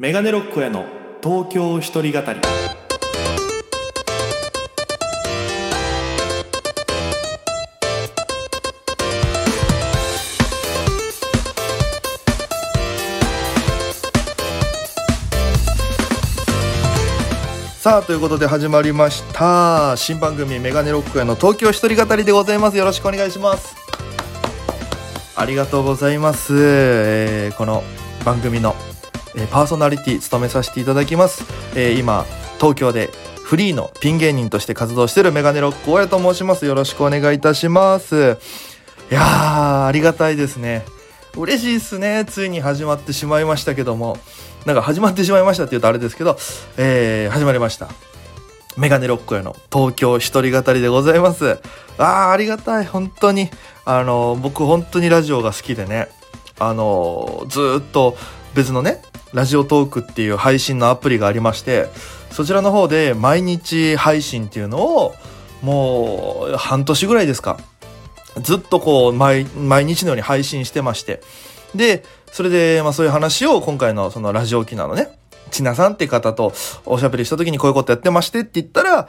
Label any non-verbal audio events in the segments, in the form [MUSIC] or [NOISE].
メガネロックへの東京一人語り。さあということで始まりました。新番組メガネロックへの東京一人語りでございます。よろしくお願いします。ありがとうございます、えーこの番組の、えパーソナリティ務めさせていただきます、え今東京でフリーのピン芸人として活動しているメガネロック大家と申します。よろしくお願いいたします。いやーありがたいですね。嬉しいっすね。ついに始まってしまいましたけども。なんか始まってしまいましたって言うとあれですけど、えー始まりました。メガネロックへの東京一人語りでございます。あーありがたい。本当に。あの僕本当にラジオが好きでね。あのずっと別のねラジオトークっていう配信のアプリがありましてそちらの方で毎日配信っていうのをもう半年ぐらいですか。ずっとこう毎毎日のように配信してまして。でそれで、まあ、そういう話を今回のそのラジオ沖縄のねちなさんって方とおしゃべりした時にこういうことやってましてって言ったら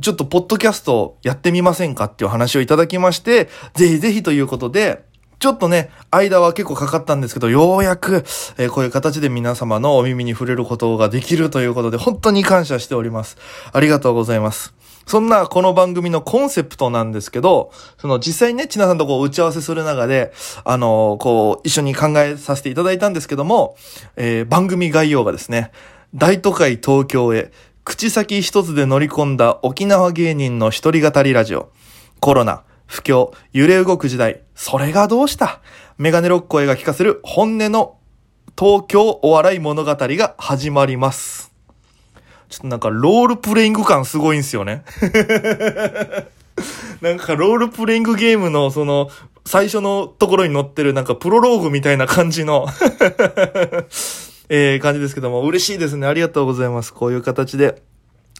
ちょっとポッドキャストやってみませんかっていう話をいただきましてぜひぜひということでちょっとね、間は結構かかったんですけど、ようやく、えーこういう形で皆様のお耳に触れることができるということで、本当に感謝しております。ありがとうございます。そんなこの番組のコンセプトなんですけど、その実際にね、ちなさんとこう打ち合わせする中で、あのこう、一緒に考えさせていただいたんですけども、えー番組概要がですね、大都会東京へ、口先一つで乗り込んだ沖縄芸人の一人語りラジオ。コロナ、不況、揺れ動く時代、それがどうした？メガネロック声が聞かせる本音の東京お笑い物語が始まります。ちょっとなんかロールプレイング感すごいんすよね。[LAUGHS] なんかロールプレイングゲームのその最初のところに載ってるなんかプロローグみたいな感じの [LAUGHS] え感じですけども嬉しいですね。ありがとうございます。こういう形で。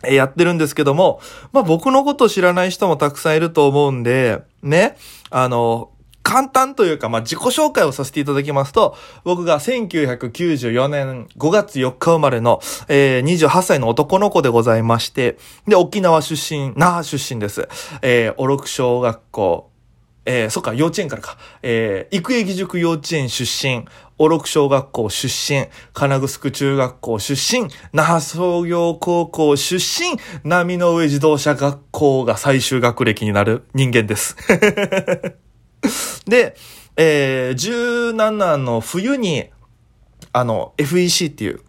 えやってるんですけども、まあ僕のこと知らない人もたくさんいると思うんで、ね、あの、簡単というか、まあ自己紹介をさせていただきますと、僕が1994年5月4日生まれの、えー28歳の男の子でございまして、で、沖縄出身、那覇出身です。えー、おろく小学校、えー、そっか、幼稚園からか。えー、育英義塾幼稚園出身、おろく小学校出身、金城中学校出身、那覇創業高校出身、波の上自動車学校が最終学歴になる人間です。[LAUGHS] で、えー、17の冬に、あの、FEC っていう、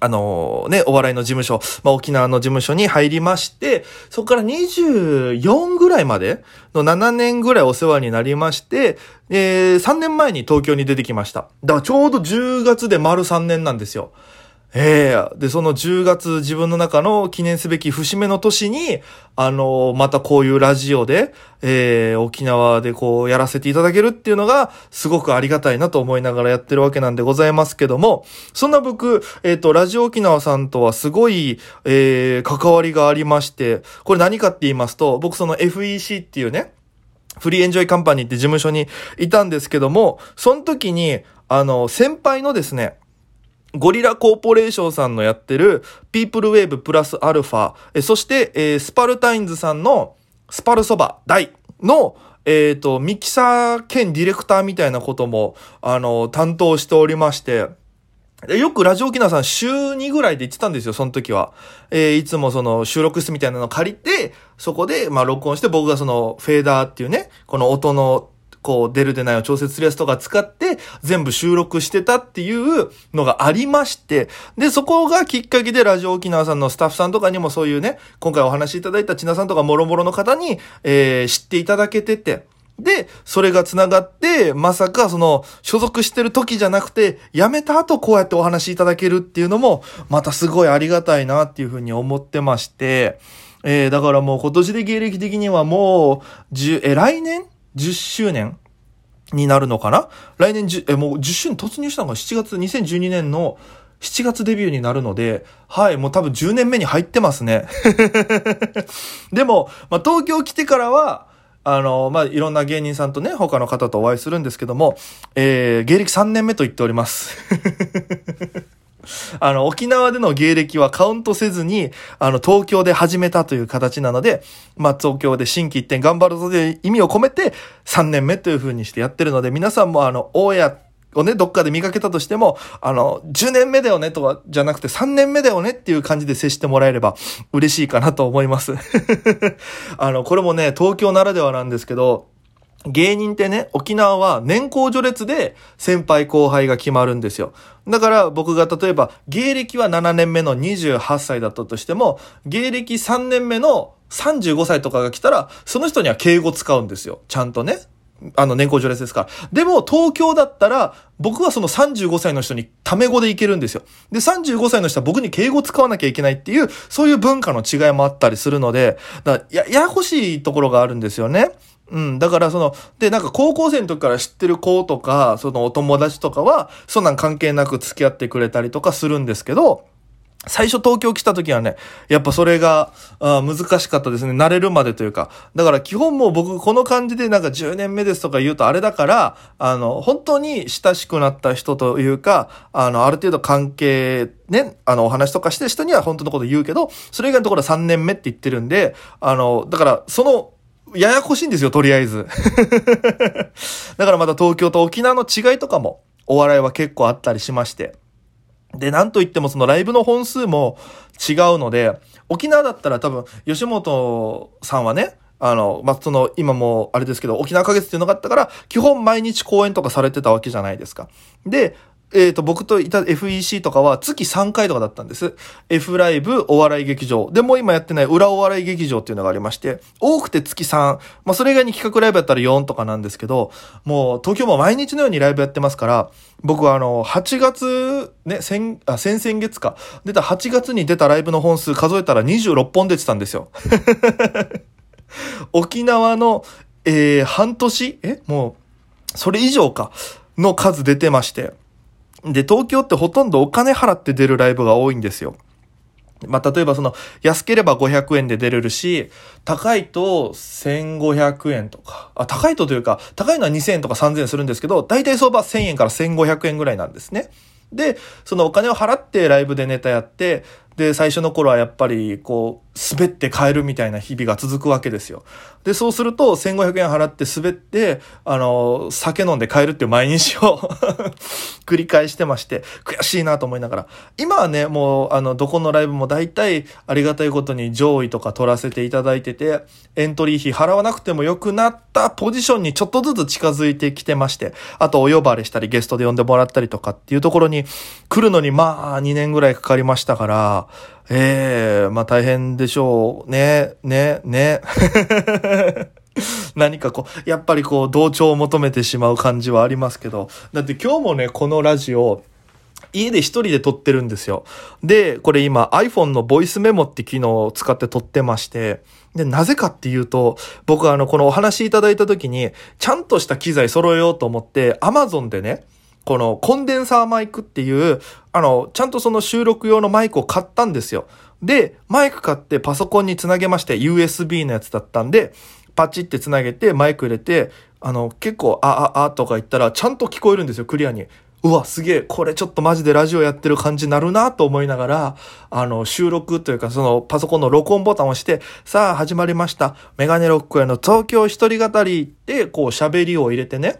あのね、お笑いの事務所、まあ、沖縄の事務所に入りまして、そこから24ぐらいまでの7年ぐらいお世話になりまして、えー、3年前に東京に出てきました。だからちょうど10月で丸3年なんですよ。ええ。で、その10月自分の中の記念すべき節目の年に、あのまたこういうラジオで、えー沖縄でこうやらせていただけるっていうのが、すごくありがたいなと思いながらやってるわけなんでございますけども、そんな僕、えっ、と、ラジオ沖縄さんとはすごい、えー関わりがありまして、これ何かって言いますと、僕その FEC っていうね、フリーエンジョイカンパニーって事務所にいたんですけども、その時に、あの、先輩のですね、ゴリラコーポレーションさんのやってる、ピープルウェーブプラスアルファ、えそして、えースパルタインズさんの、スパルそば大の、えっ、と、ミキサー兼ディレクターみたいなことも、あの、担当しておりまして、よくラジオ沖縄さん週2ぐらいで言ってたんですよ、その時は。えーいつもその収録室みたいなの借りて、そこで、まあ録音して僕がそのフェーダーっていうね、この音の、こう出る出ないを調節するやつとか使って全部収録してたっていうのがありまして、で、そこがきっかけでラジオ沖縄さんのスタッフさんとかにもそういうね、今回お話しいただいた千奈さんとかもろもろの方に、えー知っていただけてて、で、それが繋がって、まさかその、所属してる時じゃなくて、辞めた後こうやってお話しいただけるっていうのも、またすごいありがたいなっていうふうに思ってまして、えー、だからもう今年で芸歴的にはもう、10、え、来年 ?10 周年になるのかな？来年10、え、もう10周年突入したのが7月、2012年の7月デビューになるので、はい、もう多分10年目に入ってますね。[LAUGHS] でも、まあ、東京来てからは、あの、まあ、いろんな芸人さんとね、他の方とお会いするんですけども、えー、芸歴3年目と言っております。あの、沖縄での芸歴はカウントせずに、あの、東京で始めたという形なので、まあ、東京で新規一点頑張るぞという意味を込めて、3年目という風にしてやってるので、皆さんもあの、大家をね、どっかで見かけたとしても、あの、10年目だよねとは、じゃなくて3年目だよねっていう感じで接してもらえれば嬉しいかなと思います。[LAUGHS] あの、これもね、東京ならではなんですけど、芸人ってね、沖縄は年功序列で先輩後輩が決まるんですよ。だから僕が例えば芸歴は7年目の28歳だったとしても、芸歴3年目の35歳とかが来たら、その人には敬語使うんですよ。ちゃんとね。あの、年功序列ですから。でも、東京だったら、僕はその35歳の人にタメ語でいけるんですよ。で、35歳の人は僕に敬語使わなきゃいけないっていう、そういう文化の違いもあったりするので、だや、ややこしいところがあるんですよね。うん。だからその、で、なんか高校生の時から知ってる子とか、そのお友達とかは、そんなん関係なく付き合ってくれたりとかするんですけど、最初東京来た時はね、やっぱそれがあ難しかったですね。慣れるまでというか。だから基本もう僕この感じでなんか10年目ですとか言うとあれだから、あの、本当に親しくなった人というか、あの、ある程度関係、ね、あの、お話とかしてる人には本当のこと言うけど、それ以外のところは3年目って言ってるんで、あの、だからその、ややこしいんですよ、とりあえず。[LAUGHS] だからまた東京と沖縄の違いとかも、お笑いは結構あったりしまして。で、なんといってもそのライブの本数も違うので、沖縄だったら多分、吉本さんはね、あの、まあ、その、今もあれですけど、沖縄花月っていうのがあったから、基本毎日公演とかされてたわけじゃないですか。で、えっ、ー、と、僕といた FEC とかは月3回とかだったんです。F ライブお笑い劇場。でも今やってない裏お笑い劇場っていうのがありまして、多くて月3。まあ、それ以外に企画ライブやったら4とかなんですけど、もう東京も毎日のようにライブやってますから、僕はあの、8月、ね、先、あ、先々月か。出た8月に出たライブの本数数えたら26本出てたんですよ。[LAUGHS] 沖縄の、えー、半年？え？もう、それ以上か。の数出てまして。で、東京ってほとんどお金払って出るライブが多いんですよ。まあ、例えばその、安ければ500円で出れるし、高いと1500円とか、あ、高いとというか、高いのは2000円とか3000円するんですけど、大体相場1000円から1500円ぐらいなんですね。で、そのお金を払ってライブでネタやって、で、最初の頃はやっぱり、こう、滑って帰るみたいな日々が続くわけですよ。で、そうすると、1500円払って滑って、あの、酒飲んで帰るっていう毎日を [LAUGHS] 繰り返してまして、悔しいなと思いながら。今はね、もう、あの、どこのライブも大体、ありがたいことに上位とか取らせていただいてて、エントリー費払わなくても良くなったポジションにちょっとずつ近づいてきてまして、あとお呼ばれしたり、ゲストで呼んでもらったりとかっていうところに来るのに、まあ、2年ぐらいかかりましたから、ええー、まあ大変でしょう。ね、ね、ね。[LAUGHS] 何かこう、やっぱりこう、同調を求めてしまう感じはありますけど。だって今日もね、このラジオ、家で一人で撮ってるんですよ。で、これ今 iPhone のボイスメモって機能を使って撮ってまして、で、なぜかっていうと、僕はあの、このお話いただいた時に、ちゃんとした機材揃えようと思って、Amazon でね、このコンデンサーマイクっていう、あの、ちゃんとその収録用のマイクを買ったんですよ。で、マイク買ってパソコンにつなげまして、USB のやつだったんで、パチってつなげてマイク入れて、あの、結構、あ、あ、あとか言ったら、ちゃんと聞こえるんですよ、クリアに。うわ、すげえ、これちょっとマジでラジオやってる感じになるなと思いながら、あの、収録というか、そのパソコンの録音ボタンを押して、さあ始まりました。メガネロックへの東京一人語りで、こう喋りを入れてね、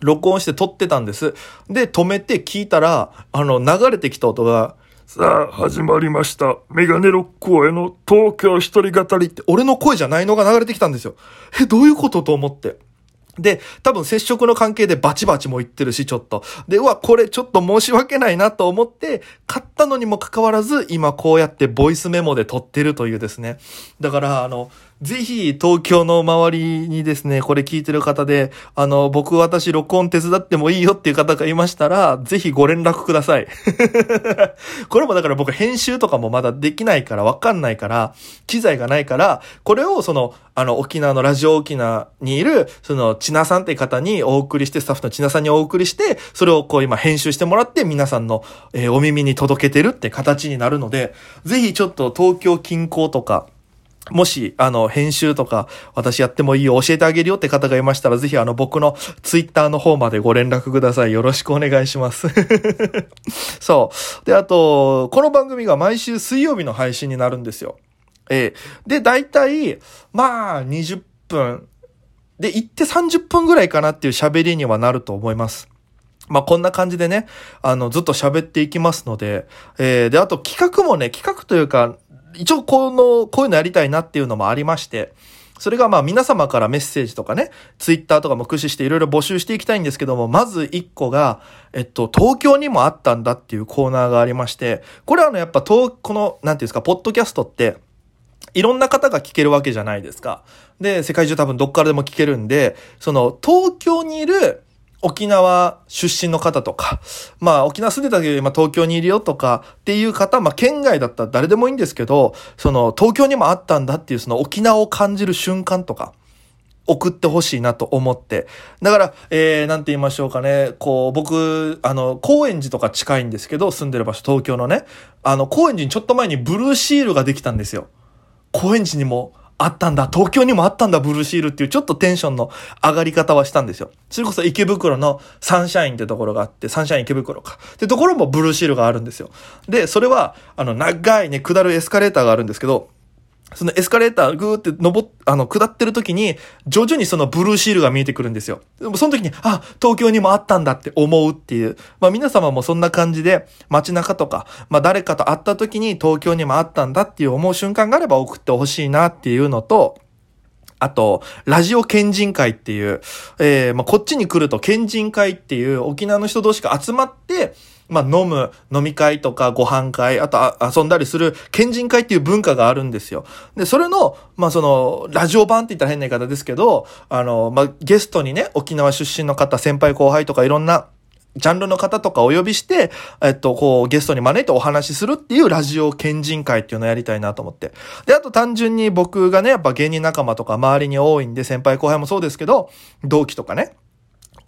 録音して撮ってたんです。で、止めて聞いたら、あの、流れてきた音が、さあ、始まりました。メガネロックへの東京一人語りって、俺の声じゃないのが流れてきたんですよ。え、どういうことと思って。で、多分接触の関係でバチバチも言ってるし、ちょっと。で、うわ、これちょっと申し訳ないなと思って、買ったのにもかかわらず、今こうやってボイスメモで撮ってるというですね。だから、あの、ぜひ東京の周りにですね、これ聞いてる方で、あの、僕私録音手伝ってもいいよっていう方がいましたら、ぜひご連絡ください。[LAUGHS] これもだから僕編集とかもまだできないからわかんないから、機材がないから、これをその、あの、沖縄のラジオ沖縄にいる、その、ちなさんっていう方にお送りして、スタッフのちなさんにお送りして、それをこう今編集してもらって皆さんの、えー、お耳に届けてるって形になるので、ぜひちょっと東京近郊とか、もし、あの、編集とか、私やってもいいよ、教えてあげるよって方がいましたら、ぜひ、あの、僕のツイッターの方までご連絡ください。よろしくお願いします。[LAUGHS] そう。で、あと、この番組が毎週水曜日の配信になるんですよ。えー、で、大体、まあ、20分。で、行って30分ぐらいかなっていう喋りにはなると思います。まあ、こんな感じでね、あの、ずっと喋っていきますので、えー、で、あと企画もね、企画というか、一応この、こういうのやりたいなっていうのもありまして、それがまあ皆様からメッセージとかね、ツイッターとかも駆使していろいろ募集していきたいんですけども、まず一個が、えっと、東京にもあったんだっていうコーナーがありまして、これはあのやっぱ東、この、なんていうんですか、ポッドキャストって、いろんな方が聞けるわけじゃないですか。で、世界中多分どっからでも聞けるんで、その、東京にいる、沖縄出身の方とか、まあ沖縄住んでたけど今東京にいるよとかっていう方、まあ県外だったら誰でもいいんですけど、その東京にもあったんだっていうその沖縄を感じる瞬間とか、送ってほしいなと思って。だから、えー、なんて言いましょうかね。こう、僕、あの、高円寺とか近いんですけど、住んでる場所、東京のね。あの、高円寺にちょっと前にブルーシールができたんですよ。高円寺にもあったんだ、東京にもあったんだ、ブルーシールっていうちょっとテンションの上がり方はしたんですよ。それこそ池袋のサンシャインってところがあって、サンシャイン池袋か。ってところもブルーシールがあるんですよ。で、それは、あの、長いね、下るエスカレーターがあるんですけど、そのエスカレーターぐーって登っ、あの、下ってる時に、徐々にそのブルーシールが見えてくるんですよ。でもその時に、あ、東京にもあったんだって思うっていう。まあ皆様もそんな感じで、街中とか、まあ誰かと会った時に東京にもあったんだっていう思う瞬間があれば送ってほしいなっていうのと、あと、ラジオ県人会っていう、えー、まあこっちに来ると県人会っていう沖縄の人同士が集まって、まあ、飲む、飲み会とかご飯会、あと遊んだりする、県人会っていう文化があるんですよ。で、それの、まあ、その、ラジオ版って言ったら変な言い方ですけど、あの、まあ、ゲストにね、沖縄出身の方、先輩後輩とかいろんな、ジャンルの方とかお呼びして、えっと、こう、ゲストに招いてお話しするっていうラジオ県人会っていうのをやりたいなと思って。で、あと単純に僕がね、やっぱ芸人仲間とか周りに多いんで、先輩後輩もそうですけど、同期とかね、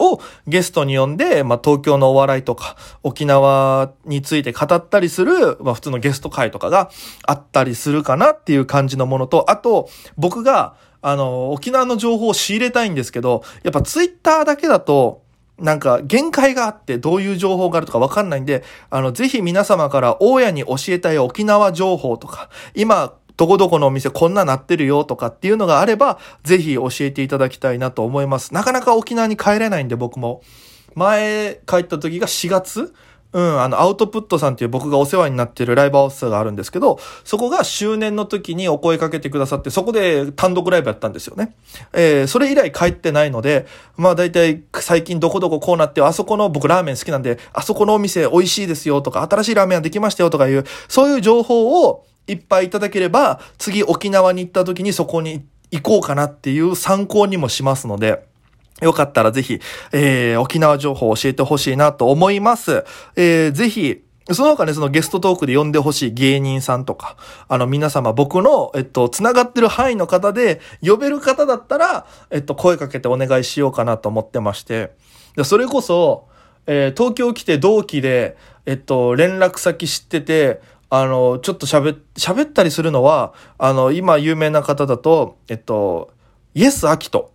をゲストに呼んで、まあ、東京のお笑いとか、沖縄について語ったりする、まあ、普通のゲスト会とかがあったりするかなっていう感じのものと、あと、僕が、あの、沖縄の情報を仕入れたいんですけど、やっぱツイッターだけだと、なんか限界があってどういう情報があるとかわかんないんで、あの、ぜひ皆様から大家に教えたい沖縄情報とか、今どこどこのお店こんななってるよとかっていうのがあれば、ぜひ教えていただきたいなと思います。なかなか沖縄に帰れないんで僕も。前帰った時が4月うん、あの、アウトプットさんっていう僕がお世話になってるライブハウスがあるんですけど、そこが周年の時にお声かけてくださって、そこで単独ライブやったんですよね。えー、それ以来帰ってないので、まあ大体最近どこどここうなって、あそこの僕ラーメン好きなんで、あそこのお店美味しいですよとか、新しいラーメンができましたよとかいう、そういう情報をいっぱいいただければ、次沖縄に行った時にそこに行こうかなっていう参考にもしますので、よかったらぜひ、えー、沖縄情報を教えてほしいなと思います。えー、ぜひ、その他ね、そのゲストトークで呼んでほしい芸人さんとか、あの皆様僕の、えっと、繋がってる範囲の方で、呼べる方だったら、えっと、声かけてお願いしようかなと思ってまして、それこそ、えー、東京来て同期で、えっと、連絡先知ってて、あの、ちょっと喋、喋ったりするのは、あの、今有名な方だと、えっと、イエス・アキト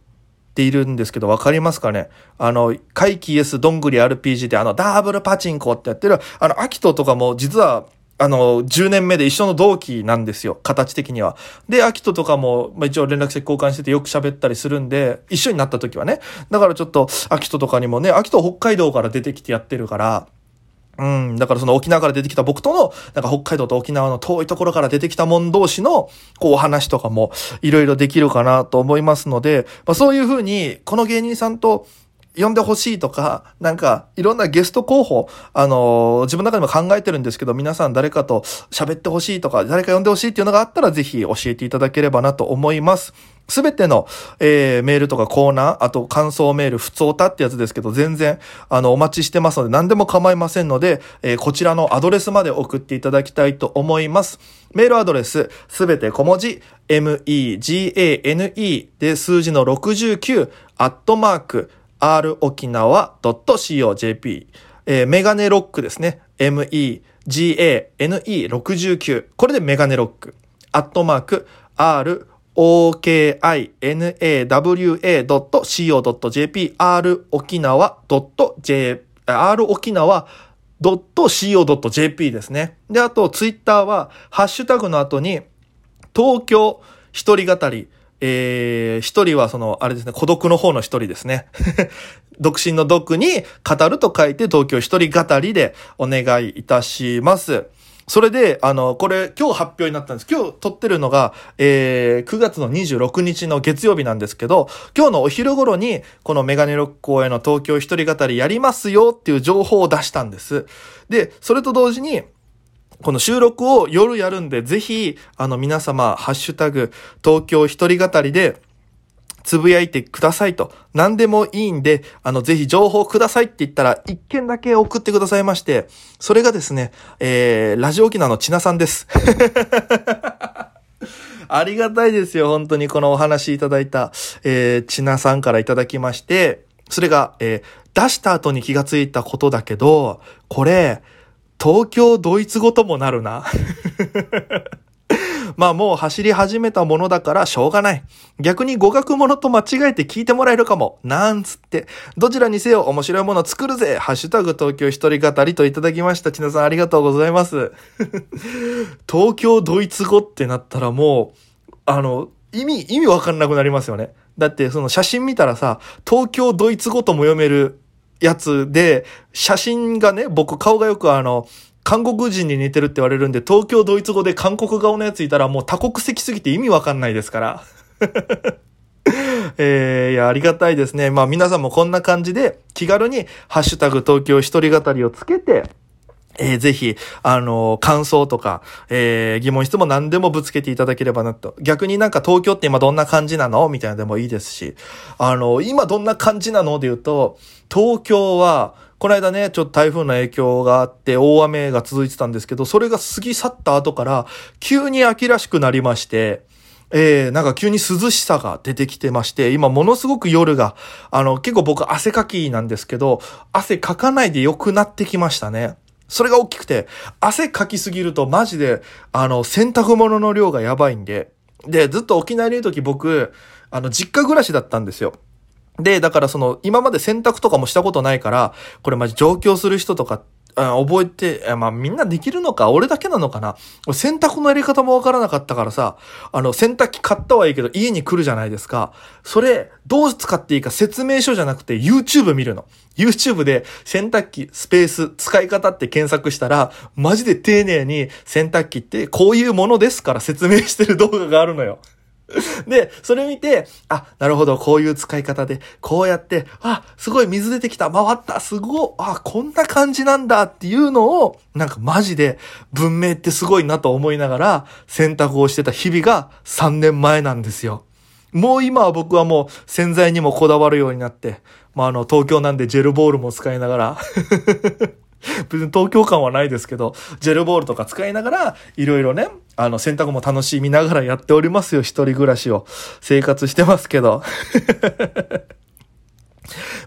っているんですけど、わかりますかね？あの、怪奇イエス・どんぐり RPG であの、ダーブルパチンコってやってる、あの、アキトとかも実は、あの、10年目で一緒の同期なんですよ。形的には。で、アキトとかも、まあ、一応連絡先交換しててよく喋ったりするんで、一緒になった時はね。だからちょっと、アキトとかにもね、アキト北海道から出てきてやってるから、うん。だからその沖縄から出てきた僕との、なんか北海道と沖縄の遠いところから出てきた者同士の、こうお話とかもいろいろできるかなと思いますので、まあそういうふうに、この芸人さんと呼んでほしいとか、なんか、いろんなゲスト候補、あのー、自分の中でも考えてるんですけど、皆さん誰かと喋ってほしいとか、誰か呼んでほしいっていうのがあったら、ぜひ教えていただければなと思います。すべての、えー、メールとかコーナー、あと感想メール、普通歌ってやつですけど、全然、あの、お待ちしてますので、何でも構いませんので、えー、こちらのアドレスまで送っていただきたいと思います。メールアドレス、すべて小文字、megane で数字の69、アットマーク、rokinawa.co.jp、えー、メガネロックですね。megane69。これでメガネロック。アットマーク、r okinawa.co.jp r 沖縄 .j r 沖縄 .co.jp ですね。で、あと、ツイッターは、ハッシュタグの後に、東京一人語り、えー、一人はその、あれですね、孤独の方の一人ですね。[LAUGHS] 独身の独に語ると書いて東京一人語りでお願いいたします。それで、あの、これ、今日発表になったんです。今日撮ってるのが、えー、9月の26日の月曜日なんですけど、今日のお昼頃に、このメガネロック公演の東京一人語りやりますよっていう情報を出したんです。で、それと同時に、この収録を夜やるんで、ぜひ、あの皆様、ハッシュタグ、東京一人語りで、つぶやいてくださいと。何でもいいんで、あの、ぜひ情報くださいって言ったら、一件だけ送ってくださいまして、それがですね、えー、ラジオ沖縄のちなさんです。[LAUGHS] ありがたいですよ、本当にこのお話いただいた、えー、ちなさんからいただきまして、それが、えー、出した後に気がついたことだけど、これ、東京ドイツ語ともなるな。[LAUGHS] まあもう走り始めたものだからしょうがない。逆に語学ものと間違えて聞いてもらえるかも。なんつって。どちらにせよ面白いもの作るぜハッシュタグ東京一人語りといただきました。ちなさんありがとうございます。[LAUGHS] 東京ドイツ語ってなったらもう、あの、意味、意味わかんなくなりますよね。だってその写真見たらさ、東京ドイツ語とも読めるやつで、写真がね、僕顔がよくあの、韓国人に似てるって言われるんで、東京ドイツ語で韓国顔のやついたらもう多国籍すぎて意味わかんないですから。[LAUGHS] えー、いや、ありがたいですね。まあ皆さんもこんな感じで気軽にハッシュタグ東京一人語りをつけて、えー、ぜひ、あのー、感想とか、えー、疑問質問何でもぶつけていただければなと。逆になんか東京って今どんな感じなの？みたいなでもいいですし、あのー、今どんな感じなの？で言うと、東京は、この間ね、ちょっと台風の影響があって大雨が続いてたんですけど、それが過ぎ去った後から、急に秋らしくなりまして、えー、なんか急に涼しさが出てきてまして、今ものすごく夜が、あの、結構僕汗かきなんですけど、汗かかないで良くなってきましたね。それが大きくて、汗かきすぎるとマジで、あの、洗濯物の量がやばいんで、で、ずっと沖縄にいる時僕、あの、実家暮らしだったんですよ。で、だからその、今まで洗濯とかもしたことないから、これマジ上京する人とか、覚えて、まあみんなできるのか、俺だけなのかな。洗濯のやり方もわからなかったからさ、あの、洗濯機買ったはいいけど、家に来るじゃないですか。それ、どう使っていいか説明書じゃなくて YouTube 見るの。YouTube で洗濯機、スペース、使い方って検索したら、マジで丁寧に洗濯機ってこういうものですから説明してる動画があるのよ。[LAUGHS] で、それ見て、あ、なるほど、こういう使い方で、こうやって、あ、すごい水出てきた、回った、すごい、あ、こんな感じなんだっていうのを、なんかマジで文明ってすごいなと思いながら選択をしてた日々が3年前なんですよ。もう今は僕はもう洗剤にもこだわるようになって、まあ、あの、東京なんでジェルボールも使いながら [LAUGHS] [LAUGHS] 別に東京感はないですけど、ジェルボールとか使いながら、いろいろね、あの、洗濯も楽しみながらやっておりますよ、一人暮らしを。生活してますけど。[LAUGHS]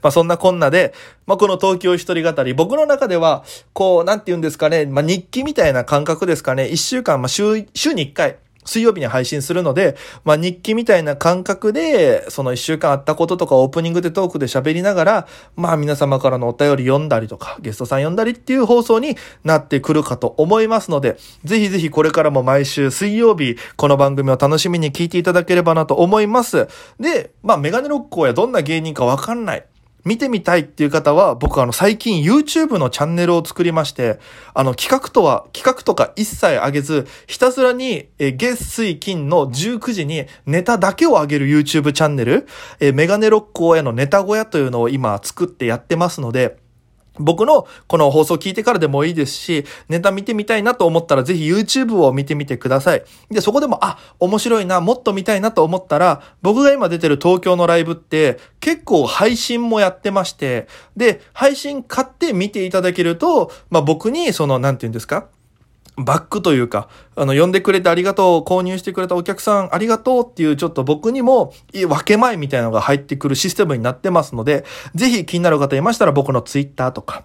まあそんなこんなで、まあこの東京一人語り、僕の中では、こう、なんて言うんですかね、まあ日記みたいな感覚ですかね、一週間、まあ週、週に一回、水曜日に配信するので、まあ日記みたいな感覚で、その一週間あったこととかオープニングでトークで喋りながら、まあ皆様からのお便り読んだりとか、ゲストさん読んだりっていう放送になってくるかと思いますので、ぜひぜひこれからも毎週水曜日、この番組を楽しみに聞いていただければなと思います。で、まあメガネロックやどんな芸人かわかんない。見てみたいっていう方は、僕あの最近 YouTube のチャンネルを作りまして、あの企画とは、企画とか一切上げず、ひたすらに、え月水金の19時にネタだけを上げる YouTube チャンネル、えメガネ六甲へのネタ小屋というのを今作ってやってますので、僕のこの放送聞いてからでもいいですし、ネタ見てみたいなと思ったらぜひ YouTube を見てみてください。で、そこでも、あ、面白いな、もっと見たいなと思ったら、僕が今出てる東京のライブって結構配信もやってまして、で、配信買って見ていただけると、まあ僕にその、なんて言うんですかバックというか、あの、呼んでくれてありがとう、購入してくれたお客さんありがとうっていうちょっと僕にも分け前みたいなのが入ってくるシステムになってますので、ぜひ気になる方いましたら僕のツイッターとか、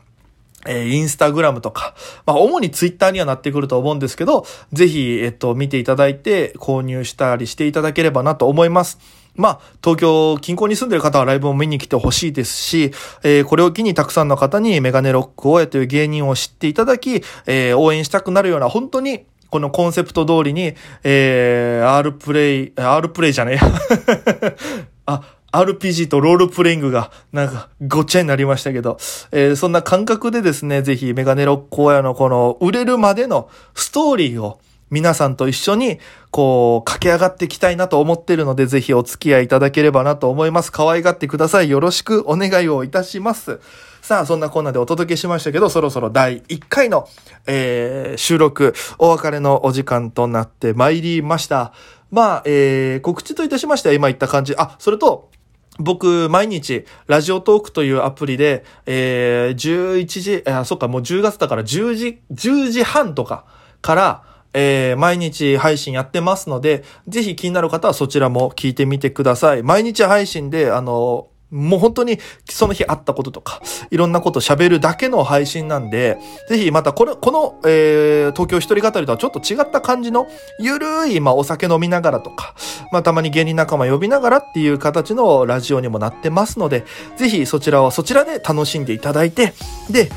えー、インスタグラムとか、まあ、主にツイッターにはなってくると思うんですけど、ぜひ、えっと、見ていただいて、購入したりしていただければなと思います。まあ、東京近郊に住んでる方はライブを見に来てほしいですし、えー、これを機にたくさんの方にメガネロック大家という芸人を知っていただき、えー、応援したくなるような、本当に、このコンセプト通りに、えー、R プレイ、R プレイじゃねえ。[LAUGHS] あ、RPG とロールプレイングがなんかごっちゃになりましたけど、えー、そんな感覚でですね、ぜひメガネロック荒野のこの売れるまでのストーリーを皆さんと一緒に、こう、駆け上がっていきたいなと思ってるので、ぜひお付き合いいただければなと思います。可愛がってください。よろしくお願いをいたします。さあ、そんなこんなでお届けしましたけど、そろそろ第1回の、えー、収録、お別れのお時間となってまいりました。まあ、えー、告知といたしましては今言った感じ、あ、それと、僕、毎日、ラジオトークというアプリで、えー、11時、あ、そっか、もう10月だから10時、10時半とかから、えー、毎日配信やってますので、ぜひ気になる方はそちらも聞いてみてください。毎日配信で、あの、もう本当にその日あったこととか、いろんなこと喋るだけの配信なんで、ぜひまたこれ、この、えー、東京一人語りとはちょっと違った感じの、ゆるい、まあお酒飲みながらとか、まあたまに芸人仲間呼びながらっていう形のラジオにもなってますので、ぜひそちらはそちらで楽しんでいただいて、で、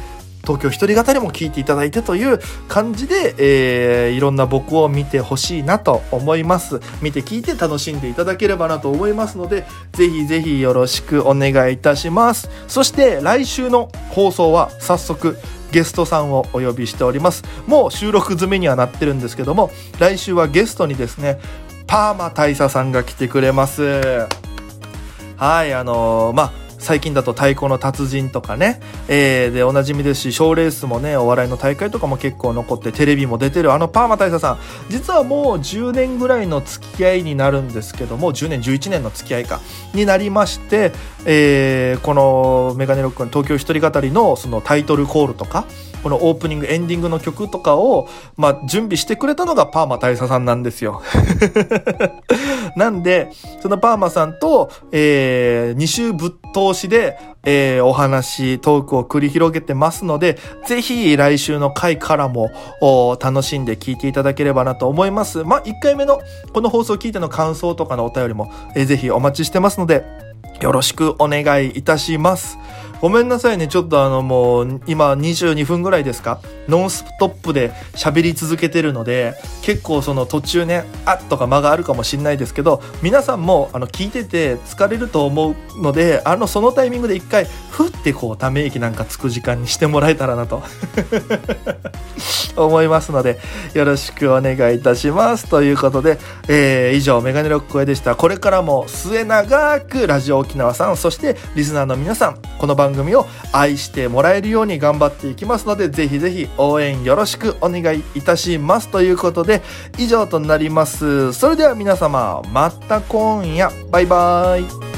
東京一人語りも聞いていただいてという感じで、えー、いろんな僕を見てほしいなと思います。見て聞いて楽しんでいただければなと思いますので、ぜひぜひよろしくお願いいたします。そして来週の放送は早速、ゲストさんをお呼びしております。もう収録済みにはなってるんですけども、来週はゲストにですね、パーマ大佐さんが来てくれます。はい、あのー、まあ、最近だと太鼓の達人とかね、えー、で、おなじみですし、賞レースもね、お笑いの大会とかも結構残って、テレビも出てる、あのパーマ大佐さん、実はもう10年ぐらいの付き合いになるんですけども、10年、11年の付き合いか、になりまして、えー、このメガネロックの東京一人語りのそのタイトルコールとか、このオープニング、エンディングの曲とかを、まあ、準備してくれたのがパーマ大佐さんなんですよ。[LAUGHS] なんで、そのパーマさんと、えー、2週ぶっ通しで、えー、お話、トークを繰り広げてますので、ぜひ来週の回からも楽しんで聞いていただければなと思います。まあ、1回目のこの放送を聞いての感想とかのお便りも、えー、ぜひお待ちしてますので、よろしくお願いいたします。ごめんなさいね。ちょっとあのもう今22分ぐらいですか？ノンストップで喋り続けてるので結構その途中ね、あっとか間があるかもしんないですけど皆さんもあの聞いてて疲れると思うのであのそのタイミングで一回ふってこうため息なんかつく時間にしてもらえたらなと [LAUGHS] 思いますのでよろしくお願いいたします。ということで、えー、以上メガネロックへでした。これからも末永くラジオ沖縄さんそしてリスナーの皆さんこの番番組を愛してもらえるように頑張っていきますので、ぜひぜひ応援よろしくお願いいたします。ということで、以上となります。それでは皆様、また今夜、バイバイ。